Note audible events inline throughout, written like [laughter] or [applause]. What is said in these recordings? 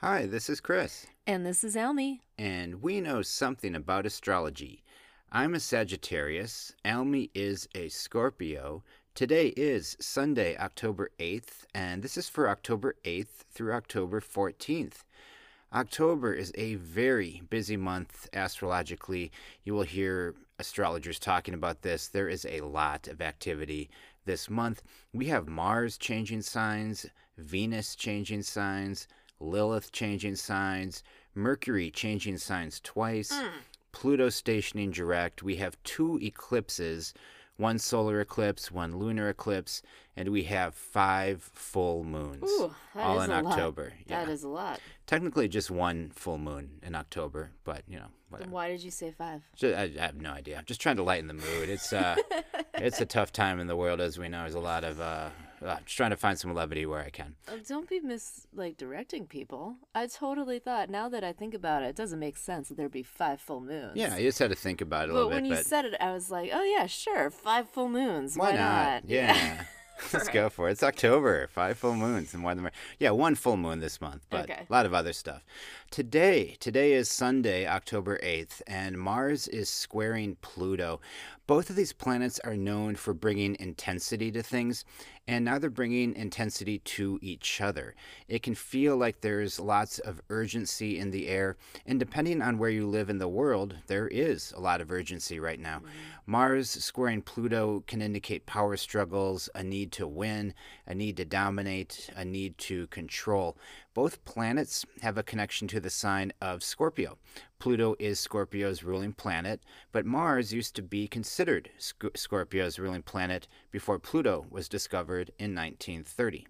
Hi, this is Chris, And this is Almie. and we know something about astrology. I'm a Sagittarius, Almie is a Scorpio. Today is Sunday, October 8th, and this is for October 8th through October 14th. October is a very busy month astrologically. You will hear astrologers talking about this. There is a lot of activity this month. We have Mars changing signs, Venus changing signs, Lilith changing signs, Mercury changing signs twice, Pluto stationing direct. We have two eclipses one solar eclipse, one lunar eclipse, and we have five full moons. Ooh, that all is in a lot. October. That yeah. is a lot. Technically, just one full moon in October, but you know, whatever. Then why did you say five? Ju- I, I have no idea. I'm just trying to lighten the mood. It's uh, [laughs] it's a tough time in the world, as we know. There's a lot of uh, uh, just trying to find some levity where I can. Uh, don't be mis like directing people. I totally thought. Now that I think about it, it doesn't make sense that there'd be five full moons. Yeah, you just had to think about it a But little bit. But when you but said it, I was like, oh yeah, sure, five full moons. why, Why, not? Yeah. [laughs] [laughs] Let's go for it. It's October, five full moons, and more than yeah, one full moon this month, but Okay. a lot of other stuff. Today, today is Sunday, October eighth, and Mars is squaring Pluto. Both of these planets are known for bringing intensity to things, and now they're bringing intensity to each other. It can feel like there's lots of urgency in the air, and depending on where you live in the world, there is a lot of urgency right now. Mars squaring Pluto can indicate power struggles, a need to win, a need to dominate, a need to control. Both planets have a connection to the sign of Scorpio. Pluto is Scorpio's ruling planet, but Mars used to be considered Sc- Scorpio's ruling planet before Pluto was discovered in 1930.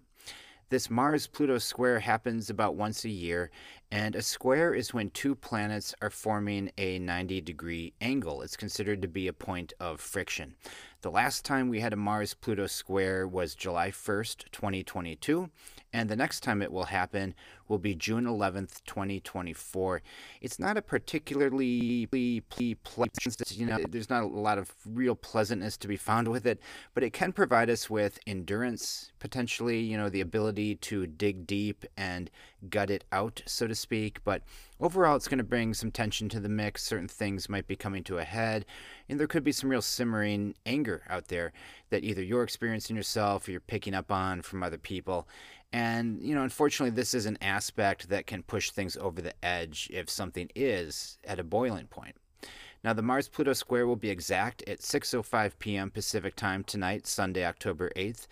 This Mars Pluto square happens about once a year, and a square is when two planets are forming a 90 degree angle. It's considered to be a point of friction. The last time we had a Mars Pluto square was July 1st, 2022, and the next time it will happen will be June 11th, 2024. It's not a particularly ple- ple- pleasant, you know, there's not a lot of real pleasantness to be found with it, but it can provide us with endurance, potentially, you know, the ability to dig deep and gut it out, so to speak. But overall, it's going to bring some tension to the mix. Certain things might be coming to a head, and there could be some real simmering anger out there that either you're experiencing yourself or you're picking up on from other people. And, you know, unfortunately, this is an aspect that can push things over the edge if something is at a boiling point. Now, the Mars Pluto square will be exact at 6:05 p.m. Pacific time tonight, Sunday, October 8th,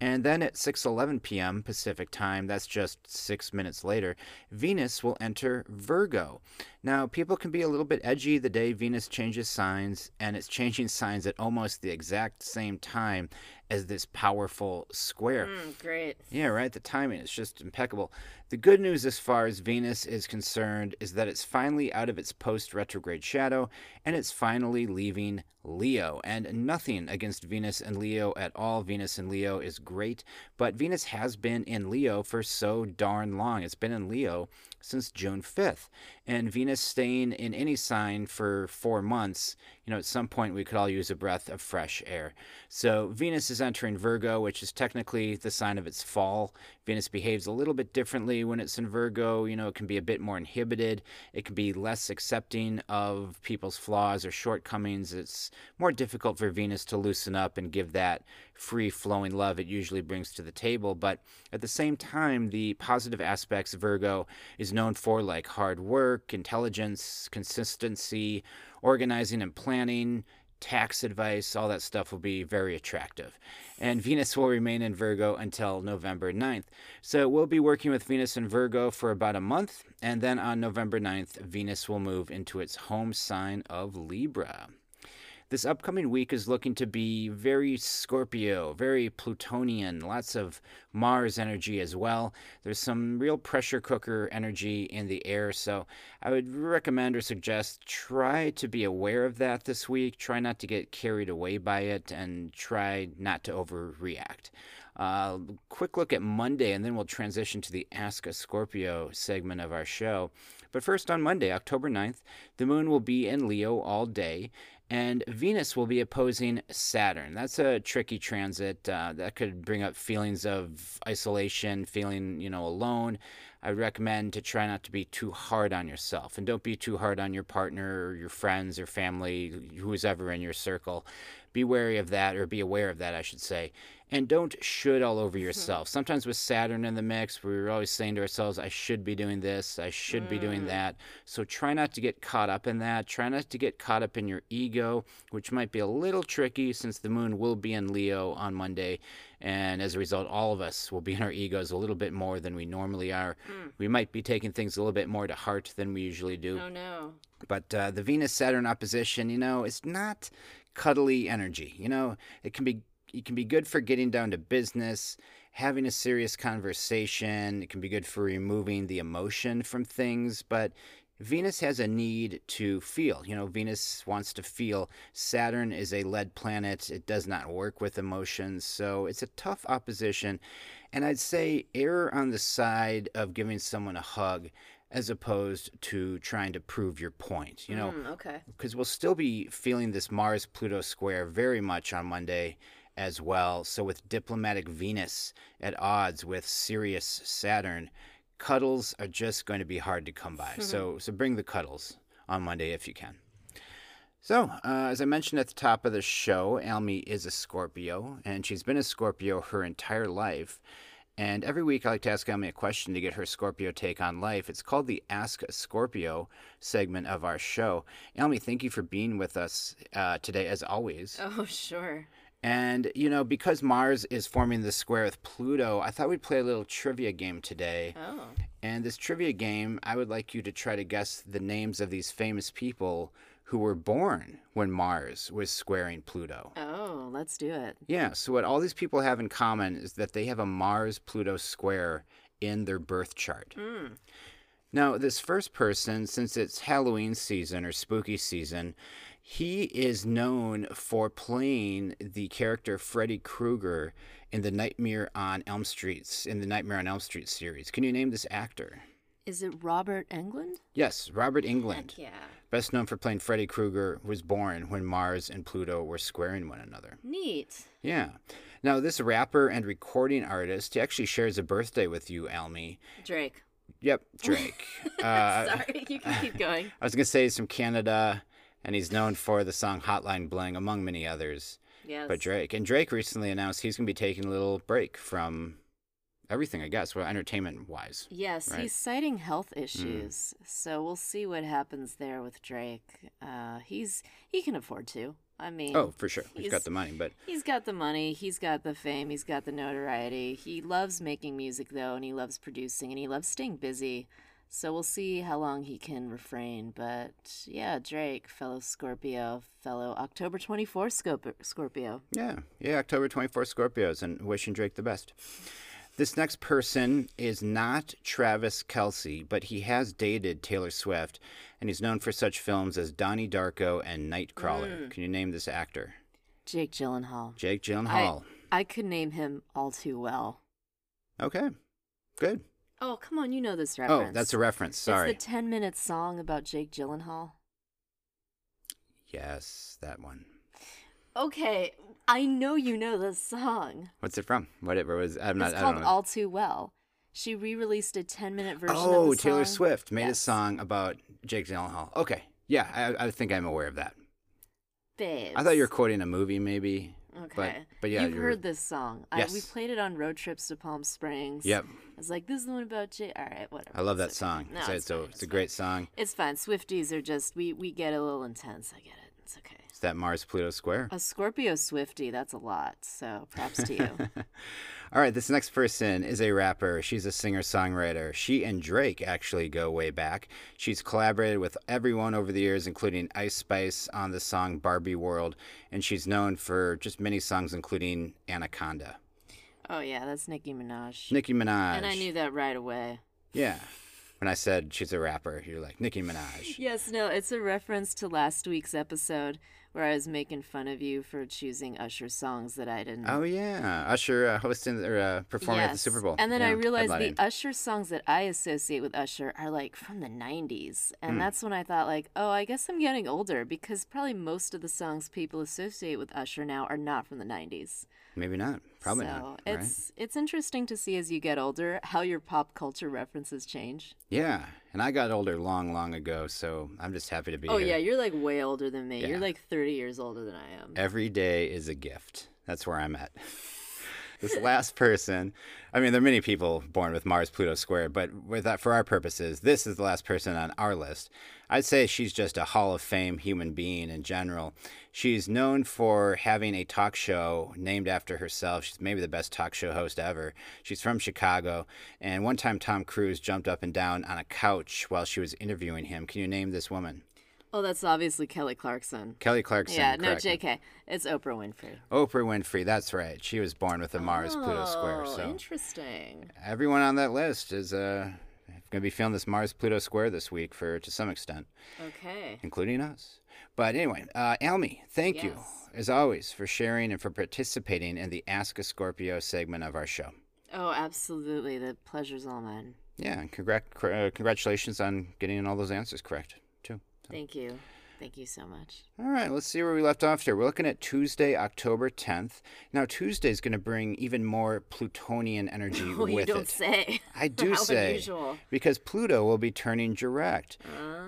and then at 6:11 p.m. Pacific time, that's just 6 minutes later, Venus will enter Virgo. Now, people can be a little bit edgy the day Venus changes signs, and it's changing [laughs] signs at almost the exact same time as this powerful square. Mm, great. Yeah, right. The timing is just impeccable. The good news, as far as Venus is concerned, is that it's finally out of its post retrograde shadow and it's finally leaving Leo. And nothing against Venus and Leo at all. Venus and Leo is great, but Venus has been in Leo for so darn long. It's been in Leo since June 5th. And Venus staying in any sign for four months, you know, at some point we could all use a breath of fresh air. So Venus is entering Virgo, which is technically the sign of its fall. Venus behaves a little bit differently when it's in Virgo. You know, it can be a bit more inhibited. It can be less accepting of people's flaws or shortcomings. It's more difficult for Venus to loosen up and give that free flowing love it usually brings to the table. But at the same time, the positive aspects Virgo is known for, like hard work, intelligence, consistency, organizing and planning, tax advice, all that stuff will be very attractive. And Venus will remain in Virgo until November 9th. So we'll be working with Venus in Virgo for about a month, and then on November 9th, Venus will move into its home sign of Libra. This upcoming week is looking to be very Scorpio, very Plutonian, lots of Mars energy as well. There's some real pressure cooker energy in the air, so I would recommend or suggest try to be aware of that this week. Try not to get carried away by it and try not to overreact. Uh, quick look at Monday, and then we'll transition to the Ask a Scorpio segment of our show. But first, on Monday, October 9th, the moon will be in Leo all day, and Venus will be opposing Saturn. That's a tricky transit. Uh, that could bring up feelings of isolation, feeling, you know, alone. I recommend to try not to be too hard on yourself and don't be too hard on your partner or your friends or family, who's ever in your circle. Be wary of that, or be aware of that, I should say. And don't should all over mm-hmm. yourself. Sometimes with Saturn in the mix, we're always saying to ourselves, I should be doing this, I should be doing mm. that. So try not to get caught up in that. Try not to get caught up in your ego, which might be a little tricky since the moon will be in Leo on Monday. And as a result, all of us will be in our egos a little bit more than we normally are. Mm. We might be taking things a little bit more to heart than we usually do. Oh no. But uh, the Venus Saturn opposition, you know, it's not cuddly energy. You know, it can be it can be good for getting down to business, having a serious conversation. It can be good for removing the emotion from things, but Venus has a need to feel. You know, Venus wants to feel. Saturn is a lead planet. It does not work with emotions. So it's a tough opposition. And I'd say err on the side of giving someone a hug as opposed to trying to prove your point. You know, Mm, okay. because we'll still be feeling this Mars Pluto square very much on Monday as well. So, with diplomatic Venus at odds with serious Saturn, cuddles are just going to be hard to come by. so, [laughs] so bring the cuddles on Monday if you can. So, uh, as I mentioned at the top of the show, Almie is a Scorpio, and she's been a Scorpio her entire life. And every week I like to ask Almie a question to get her Scorpio take on life. It's called the Ask a Scorpio segment of our show. Almie, thank you for being with us uh, today, as always. [laughs] Oh sure. And, you know, because Mars is forming the square with Pluto, I thought we'd play a little trivia game today. Oh. And this trivia game, I would like you to try to guess the names of these famous people who were born when Mars was squaring Pluto. Oh, let's do it. Yeah, so what all these people have in common is that they have a Mars Pluto square in their birth chart. Mm. Now, this first person, since it's Halloween season or spooky season, he is known for playing the character Freddy Krueger in the Nightmare on Elm Street in the Nightmare on Elm Street series. Can you name this actor? Is it Robert Englund? Yes, Robert Englund. Yeah. Best known for playing Freddy Krueger, was born when Mars and Pluto were squaring one another. Neat. Yeah. Now, this rapper and recording artist, he actually shares a birthday with you, Almie. Drake. Yep, Drake. [laughs] uh, Sorry, you can keep going. [laughs] I was going to say he's from Canada, and he's known for the song Hotline Bling, among many others. Yes. But Drake. And Drake recently announced he's going to be taking a little break from everything, I guess, well, entertainment wise. Yes, right? Mm. he's citing health issues, so we'll see what happens there with Drake. Uh, he's he can afford to. I mean, Oh, for sure. he's got the money, but he's got the money, he's got the fame, he's got the notoriety. He loves making music though, and he loves producing, and he loves staying busy. So we'll see how long he can refrain. But yeah, Drake, fellow Scorpio, fellow October twenty fourth Scorpio. Yeah, yeah, October 24th Scorpios, and wishing Drake the best. This next person is not Travis Kelce, but he has dated Taylor Swift, and he's known for such films as Donnie Darko and Nightcrawler. Mm. Can you name this actor? Jake Gyllenhaal. Jake Gyllenhaal. I could name him all too well. Okay, good. Oh, come on, you know this oh, reference. Oh, that's a reference. Sorry. It's the 10 minute song about Jake Gyllenhaal. Yes, that one. Okay, I know you know this song. What's it from? Whatever it was. I'm not. it's I called don't know. All Too Well. She re released a 10 minute version oh, Taylor. Swift made a song about Jake Gyllenhaal. Okay, yeah, I, I think I'm aware of that. Babes. I thought you were quoting a movie, maybe. Okay. But but yeah, You've you're- heard this song. I, we played it on road trips to Palm Springs. Yep, I was like, this is the one about Jake. All right, whatever. I love that It's okay. song. No, it's, it's, it's, a, fine, it's a fine. great song. It's fine. Swifties are just, we, we get a little intense. I get it. It's okay. It's that Mars Pluto square. A Scorpio Swifty, that's a lot. So props to you. [laughs] All right, this next person is a rapper. She's a singer songwriter. She and Drake actually go way back. She's collaborated with everyone over the years, including Ice Spice on the song Barbie World, and she's known for just many songs, including Anaconda. oh, yeah, that's Nicki Minaj. Nicki Minaj. And I knew that right away. Yeah. When I said she's a rapper, you're like, Nicki Minaj. Yes, no, it's a reference to last week's episode where I was making fun of you for choosing Usher songs that I didn't. Oh yeah, Usher uh, hosting or uh, performing at the Super Bowl. And then I realized the. Usher songs that I associate with Usher are like from the 90s. And Hmm. that's when I thought like, oh, I guess I'm getting older because probably most of the songs people associate with Usher now are not from the 90s. maybe not, probably so not. Right? it's it's interesting to see as you get older how your pop culture references change. Yeah, and I got older long, long ago, so I'm just happy to be here. Oh here. yeah, you're like way older than me. Yeah. You're like 30 years older than I am. Every day is a gift. That's where I'm at. [laughs] this last person, I mean, there are many people born with Mars Pluto square, but with that, for our purposes, this is the last person on our list. I'd say she's just a Hall of Fame human being in general. She's known for having a talk show named after herself. She's maybe the best talk show host ever. She's from Chicago, and one time Tom Cruise jumped up and down on a couch while she was interviewing him. Can you name this woman? Oh, that's obviously Kelly Clarkson. Kelly Clarkson. Yeah, no, correct. JK. It's Oprah Winfrey. Oprah Winfrey, that's right. She was born with a Mars Pluto square. Oh, So interesting. everyone on that list is uh, going to be feeling this Mars Pluto square this week for to some extent, Okay. including us. But anyway, uh, Almie, thank you as always for sharing and for participating in the Ask a Scorpio segment of our show. Oh, absolutely. The pleasure's all mine. Yeah, and congrat- uh, congratulations on getting all those answers correct. Thank you. Thank you so much. All right, let's see where we left off here. We're looking at Tuesday, October 10th. Now, Tuesday is going to bring even more Plutonian energy [laughs] Oh, with you don't it. say. I [laughs] do How say unusual. because Pluto will be turning direct.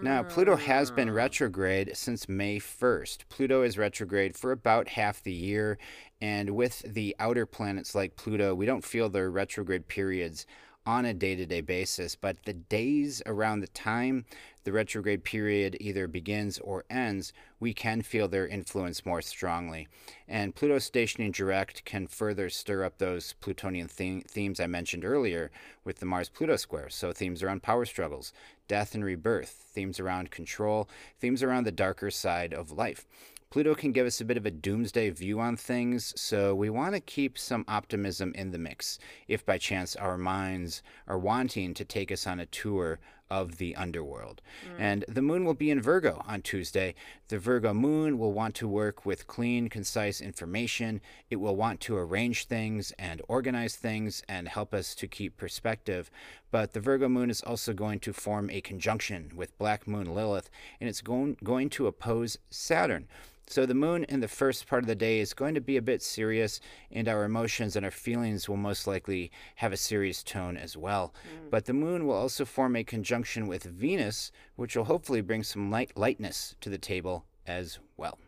Now, Pluto has been Ah. retrograde since May 1st. Pluto is retrograde for about half the year, and with the outer planets like Pluto, we don't feel their retrograde periods on a day to day basis, but the days around the time the retrograde period either begins or ends, we can feel their influence more strongly. And Pluto stationing direct can further stir up those Plutonian theme- themes I mentioned earlier with the Mars Pluto square. So, themes around power struggles, death and rebirth, themes around control, themes around the darker side of life. Pluto can give us a bit of a doomsday view on things, so we want to keep some optimism in the mix if by chance our minds are wanting to take us on a tour of the underworld. Mm. And the moon will be in Virgo on Tuesday. The Virgo moon will want to work with clean, concise information. It will want to arrange things and organize things and help us to keep perspective. But the Virgo moon is also going to form a conjunction with Black Moon Lilith, and it's going, going to oppose Saturn. So the moon in the first part of the day is going to be a bit serious, and our emotions and our feelings will most likely have a serious tone as well. Mm. But the moon will also form a conjunction with Venus, which will hopefully bring some light lightness to the table as well.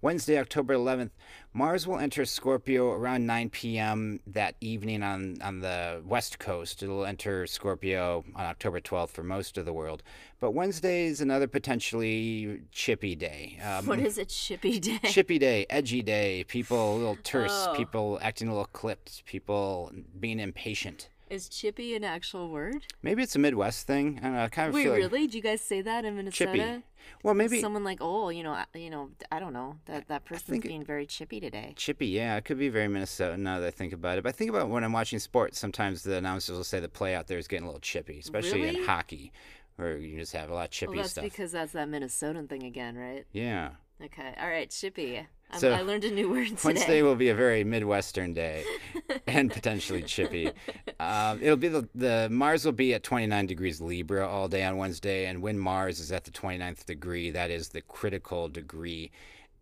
Wednesday, October 11th, Mars will enter Scorpio around 9 p.m. that evening on, on the west coast. It'll enter Scorpio on October 12th for most of the world. But Wednesday is another potentially chippy day. Um, What is it, Chippy Day? [laughs] chippy day, edgy day, people a little terse, Oh. people acting a little clipped, people being impatient. Is Chippy an actual word? Maybe it's a Midwest thing. I don't know. I kind of Wait, feel like really? Do you guys say that in Minnesota? chippy. Well, maybe Someone like, oh, you know, I- you know, I don't know. That that person's it- being very chippy today. Chippy, yeah, it could be very Minnesota now that I think about it. But I think about when I'm watching sports, sometimes the announcers will say the play out there is getting a little chippy, especially in hockey, where you just have a lot of chippy Well, that's stuff. because that's that Minnesotan thing again, right? Yeah. Okay. All right, Chippy. So, I learned a new word [laughs] today. Wednesday will be a very Midwestern day [laughs] and potentially chippy. Um, it'll be the, the Mars will be at 29 degrees Libra all day on Wednesday, and when Mars is at the 29th degree, that is the critical degree.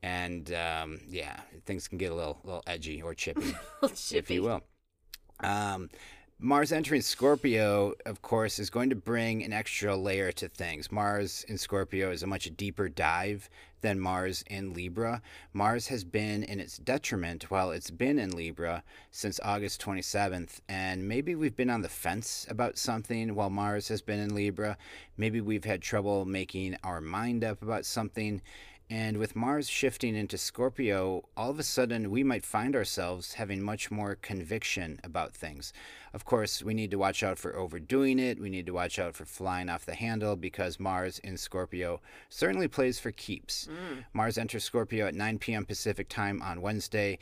And um, yeah, things can get a little, little edgy or chippy. [laughs] if chippy. you will. Um, Mars entering Scorpio, of course, is going to bring an extra layer to things. Mars in Scorpio is a much deeper dive than Mars in Libra. Mars has been in its detriment while it's been in Libra since August 27th, and maybe we've been on the fence about something while Mars has been in Libra. Maybe we've had trouble making our mind up about something. And with Mars shifting into Scorpio, all of a sudden we might find ourselves having much more conviction about things. Of course, we need to watch out for overdoing it. We need to watch out for flying off the handle because Mars in Scorpio certainly plays for keeps. Mm. Mars enters Scorpio at 9 p.m. Pacific time on Wednesday.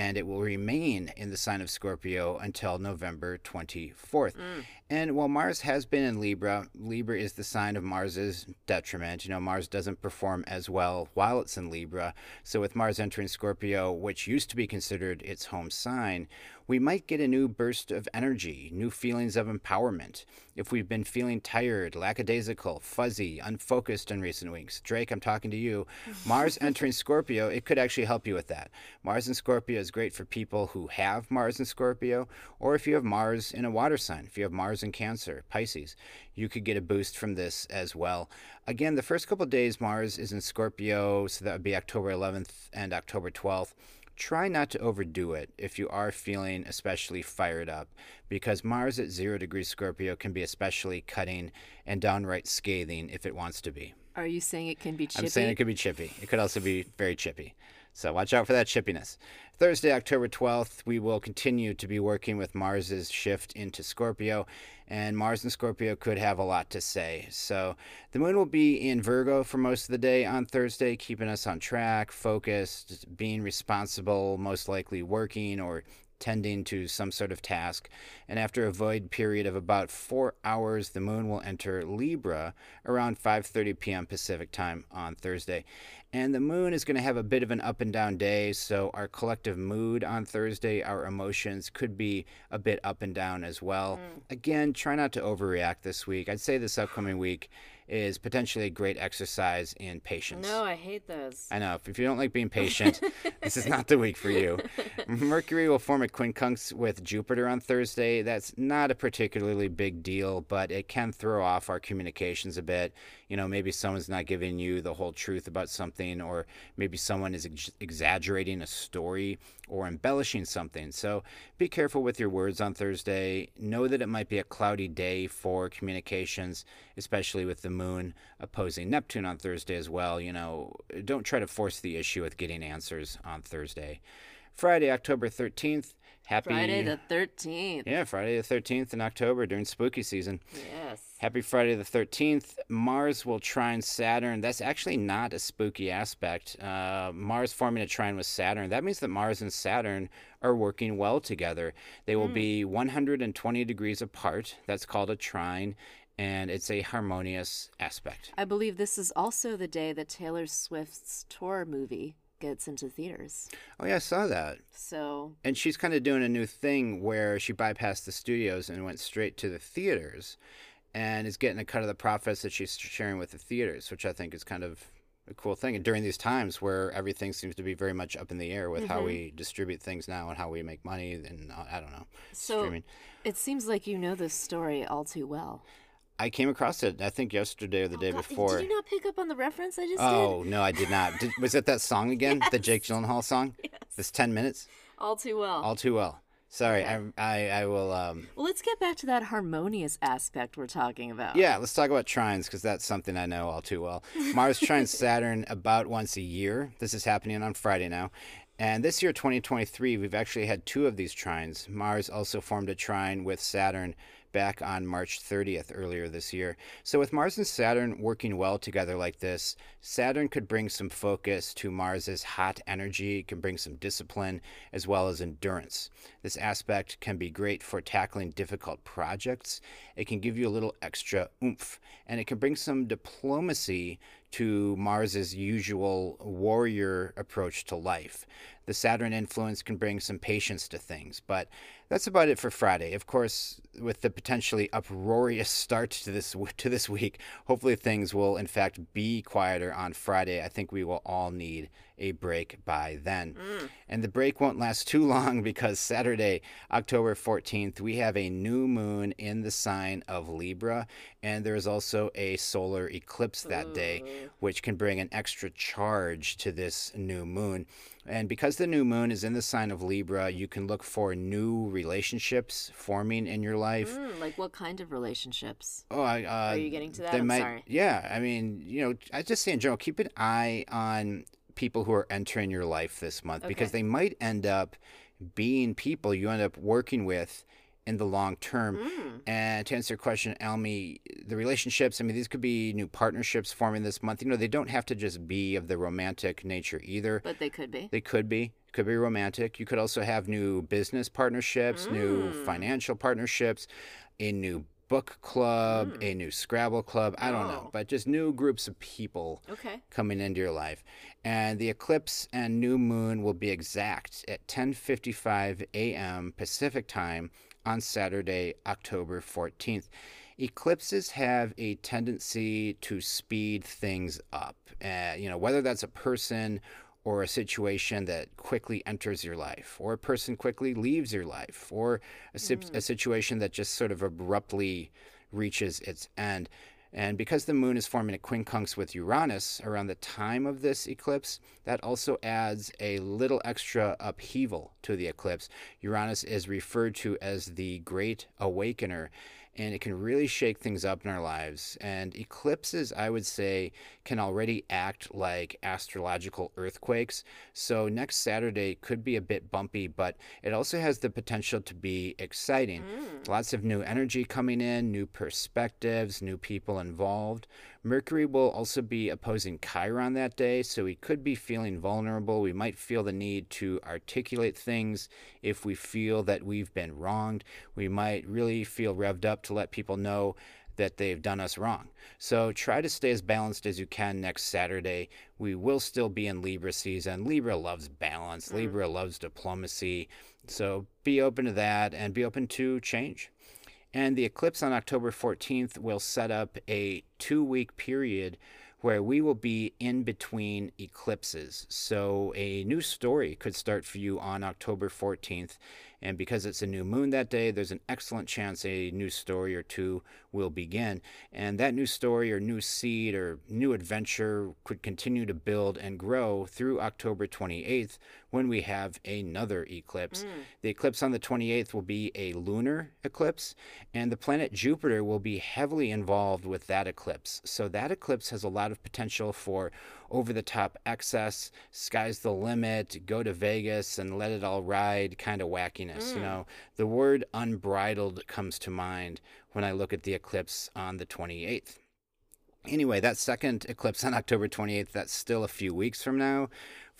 And it will remain in the sign of Scorpio until November 24th. Mm. And while Mars has been in Libra, Libra is the sign of Mars's detriment. You know, Mars doesn't perform as well while it's in Libra. So with Mars entering Scorpio, which used to be considered its home sign, we might get a new burst of energy, new feelings of empowerment. If we've been feeling tired, lackadaisical, fuzzy, unfocused in recent weeks, Drake, I'm talking to you. [laughs] Mars entering Scorpio, it could actually help you with that. Mars in Scorpio is great for people who have Mars in Scorpio, or if you have Mars in a water sign, if you have Mars in Cancer, Pisces, you could get a boost from this as well. Again, the first couple days, Mars is in Scorpio, so that would be October 11th and October 12th try not to overdo it if you are feeling especially fired up, because Mars at zero degrees Scorpio can be especially cutting and downright scathing if it wants to be. Are you saying it can be chippy? I'm saying it could be chippy. It could also be very chippy. So watch out for that chippiness. Thursday, October 12th, we will continue to be working with Mars's shift into Scorpio, and Mars and Scorpio could have a lot to say. So the moon will be in Virgo for most of the day on Thursday, keeping us on track, focused, being responsible, most likely working or tending to some sort of task. And after a void period of about 4 hours, the moon will enter Libra around 5:30 p.m. Pacific time on Thursday. And the moon is going to have a bit of an up and down day, so our collective mood on Thursday, our emotions could be a bit up and down as well. Mm. Again, try not to overreact this week. I'd say this upcoming week is potentially a great exercise in patience. No, I hate those. I know. If you don't like being [laughs] patient, this is not the week for you. [laughs] Mercury will form a quincunx with Jupiter on Thursday. That's not a particularly big deal, but it can throw off our communications a bit. You know, maybe someone's not giving you the whole truth about something, or maybe someone is ex- exaggerating a story or embellishing something. So be careful with your words on Thursday. Know that it might be a cloudy day for communications, especially with the moon opposing Neptune on Thursday as well. You know, don't try to force the issue with getting answers on Thursday. Friday, October 13th. Happy Friday the 13th. Yeah, Friday the 13th in October during spooky season. Yes. Happy Friday the 13th. Mars will trine Saturn. That's actually not a spooky aspect. Uh, Mars forming a trine with Saturn. That means that Mars and Saturn are working well together. They will be 120 degrees apart. That's called a trine, and it's a harmonious aspect. I believe this is also the day that Taylor Swift's tour movie gets into theaters. Oh, yeah, I saw that. So, And she's kind of doing a new thing where she bypassed the studios and went straight to the theaters and is getting a cut of the profits that she's sharing with the theaters, which I think is kind of a cool thing. And during these times where everything seems to be very much up in the air with how we distribute things now and how we make money and uh, I don't know, so streaming. it seems like you know this story all too well. I came across it, I think yesterday or the day God, before. Did you not pick up on the reference I just Oh, did? no, I did not. Did, was it that song again? The [laughs] Jake Gyllenhaal song? [laughs] Yes. This 10 minutes? All too well. All too well. Sorry, Okay. I, I, I will. Um, well, let's get back to that harmonious aspect we're talking about. Yeah, let's talk about trines because that's something I know all too well. Mars [laughs] trines Saturn about once a year. This is happening on Friday now. And this year, 2023, we've actually had two of these trines. Mars also formed a trine with Saturn back on March 30th earlier this year. So, with Mars and Saturn working well together like this, Saturn could bring some focus to Mars's hot energy, can bring some discipline as well as endurance. This aspect can be great for tackling difficult projects. It can give you a little extra oomph, and it can bring some diplomacy to Mars's usual warrior approach to life. The Saturn influence can bring some patience to things, but that's about it for Friday. Of course, with the potentially uproarious [laughs] start to this to this week, hopefully things will in fact be quieter on Friday. I think we will all need a break by then. And the break won't last too long [laughs] because Saturday, October 14th, we have a new moon in the sign of Libra, and there is also a solar eclipse that day, which can bring an extra charge to this new moon. And because the new moon is in the sign of Libra, you can look for new relationships forming in your life. Mm, like what kind of relationships? Oh, I, uh, Are you getting to that? might, sorry. Yeah, I mean, you know, I just say in general, keep an eye on people who are entering your life this month because they might end up being people you end up working with in the long term. Mm. And to answer your question, Almie, the relationships, I mean, these could be new partnerships forming this month. You know, they don't have to just be of the romantic nature either. But they could be. They could be. Could be romantic. You could also have new business partnerships, new Mm. financial partnerships, a new book club, Mm. a new Scrabble club. I don't know, Oh. but just new groups of people Okay. coming into your life. And the eclipse and new moon will be exact at 10:55 a.m. Pacific time on Saturday, October 14th. Eclipses have a tendency to speed things up. Uh, you know, whether that's a person or a situation that quickly enters your life, or a person quickly leaves your life, or a, si- mm-hmm. a situation that just sort of abruptly reaches its end. And because the moon is forming a quincunx with Uranus around the time of this eclipse, that also adds a little extra upheaval to the eclipse. Uranus is referred to as the Great Awakener, and it can really shake things up in our lives. And eclipses, I would say, can already act like astrological earthquakes. So next Saturday could be a bit bumpy, but it also has the potential to be exciting. Mm. Lots of new energy coming in, new perspectives, new people involved. Mercury will also be opposing Chiron that day, so we could be feeling vulnerable. We might feel the need to articulate things if we feel that we've been wronged. We might really feel revved up to let people know that they've done us wrong. So try to stay as balanced as you can next Saturday. We will still be in Libra season. Libra loves balance, Mm. Libra loves diplomacy. So be open to that and be open to change. And the eclipse on October 14th will set up a two week period where we will be in between eclipses. So a new story could start for you on October 14th. And because it's a new moon that day, there's an excellent chance a new story or two will begin. And that new story or new seed or new adventure could continue to build and grow through October 28th when we have another eclipse. Mm. The eclipse on the 28th will be a lunar eclipse, and the planet Jupiter will be heavily involved with that eclipse. So that eclipse has a lot of potential for over the top excess, sky's the limit, go to Vegas and let it all ride kind of wackiness. You Mm. know, the word unbridled comes to mind when I look at the eclipse on the 28th. Anyway, that second eclipse [laughs] on October 28th, that's still a few weeks from now.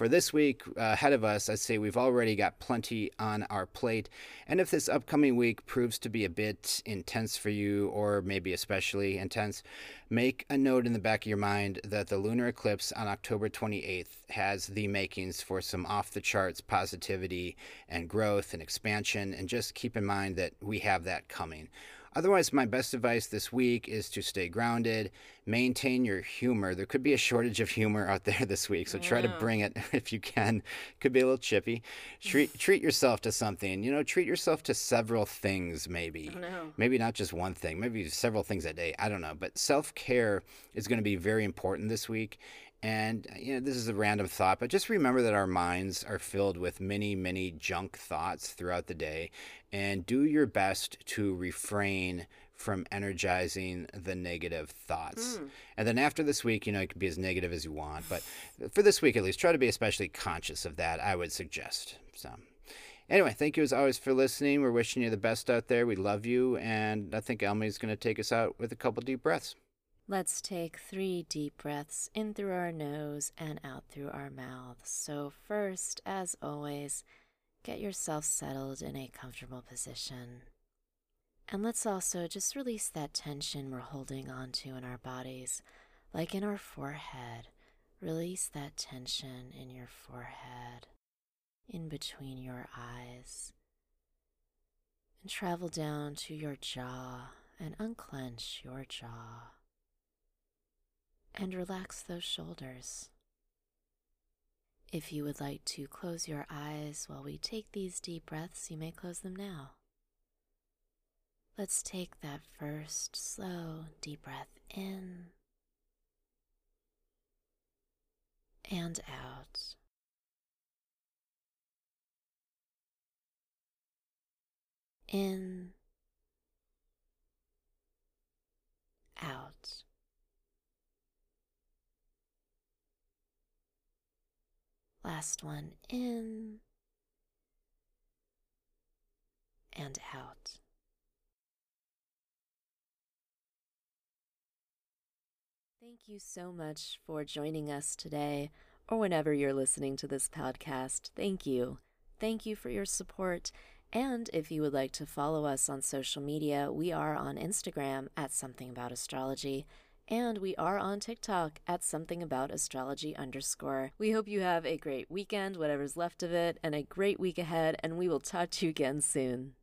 For this week uh, ahead of us, I'd say we've already got plenty on our plate. And if this upcoming week proves to be a bit intense for you, or maybe especially intense, make a note in the back of your mind that the lunar eclipse on October 28th has the makings for some off the charts positivity and growth and expansion. And just keep in mind that we have that coming. Otherwise, my best advice this week is to stay grounded, maintain your humor. There could be a shortage of humor out [laughs] there this week, so try to bring it [laughs] if you can. Could be a little chippy. Treat [sighs] treat yourself to something. You know, treat yourself to several things maybe. Maybe not just one thing, maybe several things a day. I don't know. But self care is going to be very important this week. And, you know, this is a random thought, but just remember that our minds are filled with many, many junk thoughts throughout the day. And do your best to refrain from energizing the negative thoughts. Mm. And then after this week, you know, you can be as negative as you want. But for this week at least, try to be especially conscious of that, I would suggest. So. Anyway, thank you as always for listening. We're wishing you the best out there. We love you. And I think Almie's going to take us out with a couple deep breaths. Let's take three deep breaths in through our nose and out through our mouths. So, first, as always, get yourself settled in a comfortable position. And let's also just release that tension we're holding on to in our bodies, like in our forehead. Release that tension in your forehead, in between your eyes, and travel down to your jaw and unclench your jaw and relax those shoulders. If you would like to close your eyes while we take these deep breaths, you may close them now. Let's take that first slow, deep breath in and out. In, out. Last one in and out. Thank you so much for joining us today, or whenever you're listening to this podcast. Thank you. Thank you for your support. And if you would like to follow us on social media, we are on Instagram at Something About Astrology and we are on TikTok at something about astrology underscore. We hope you have a great weekend, whatever's left of it, and a great week ahead, and we will talk to you again soon.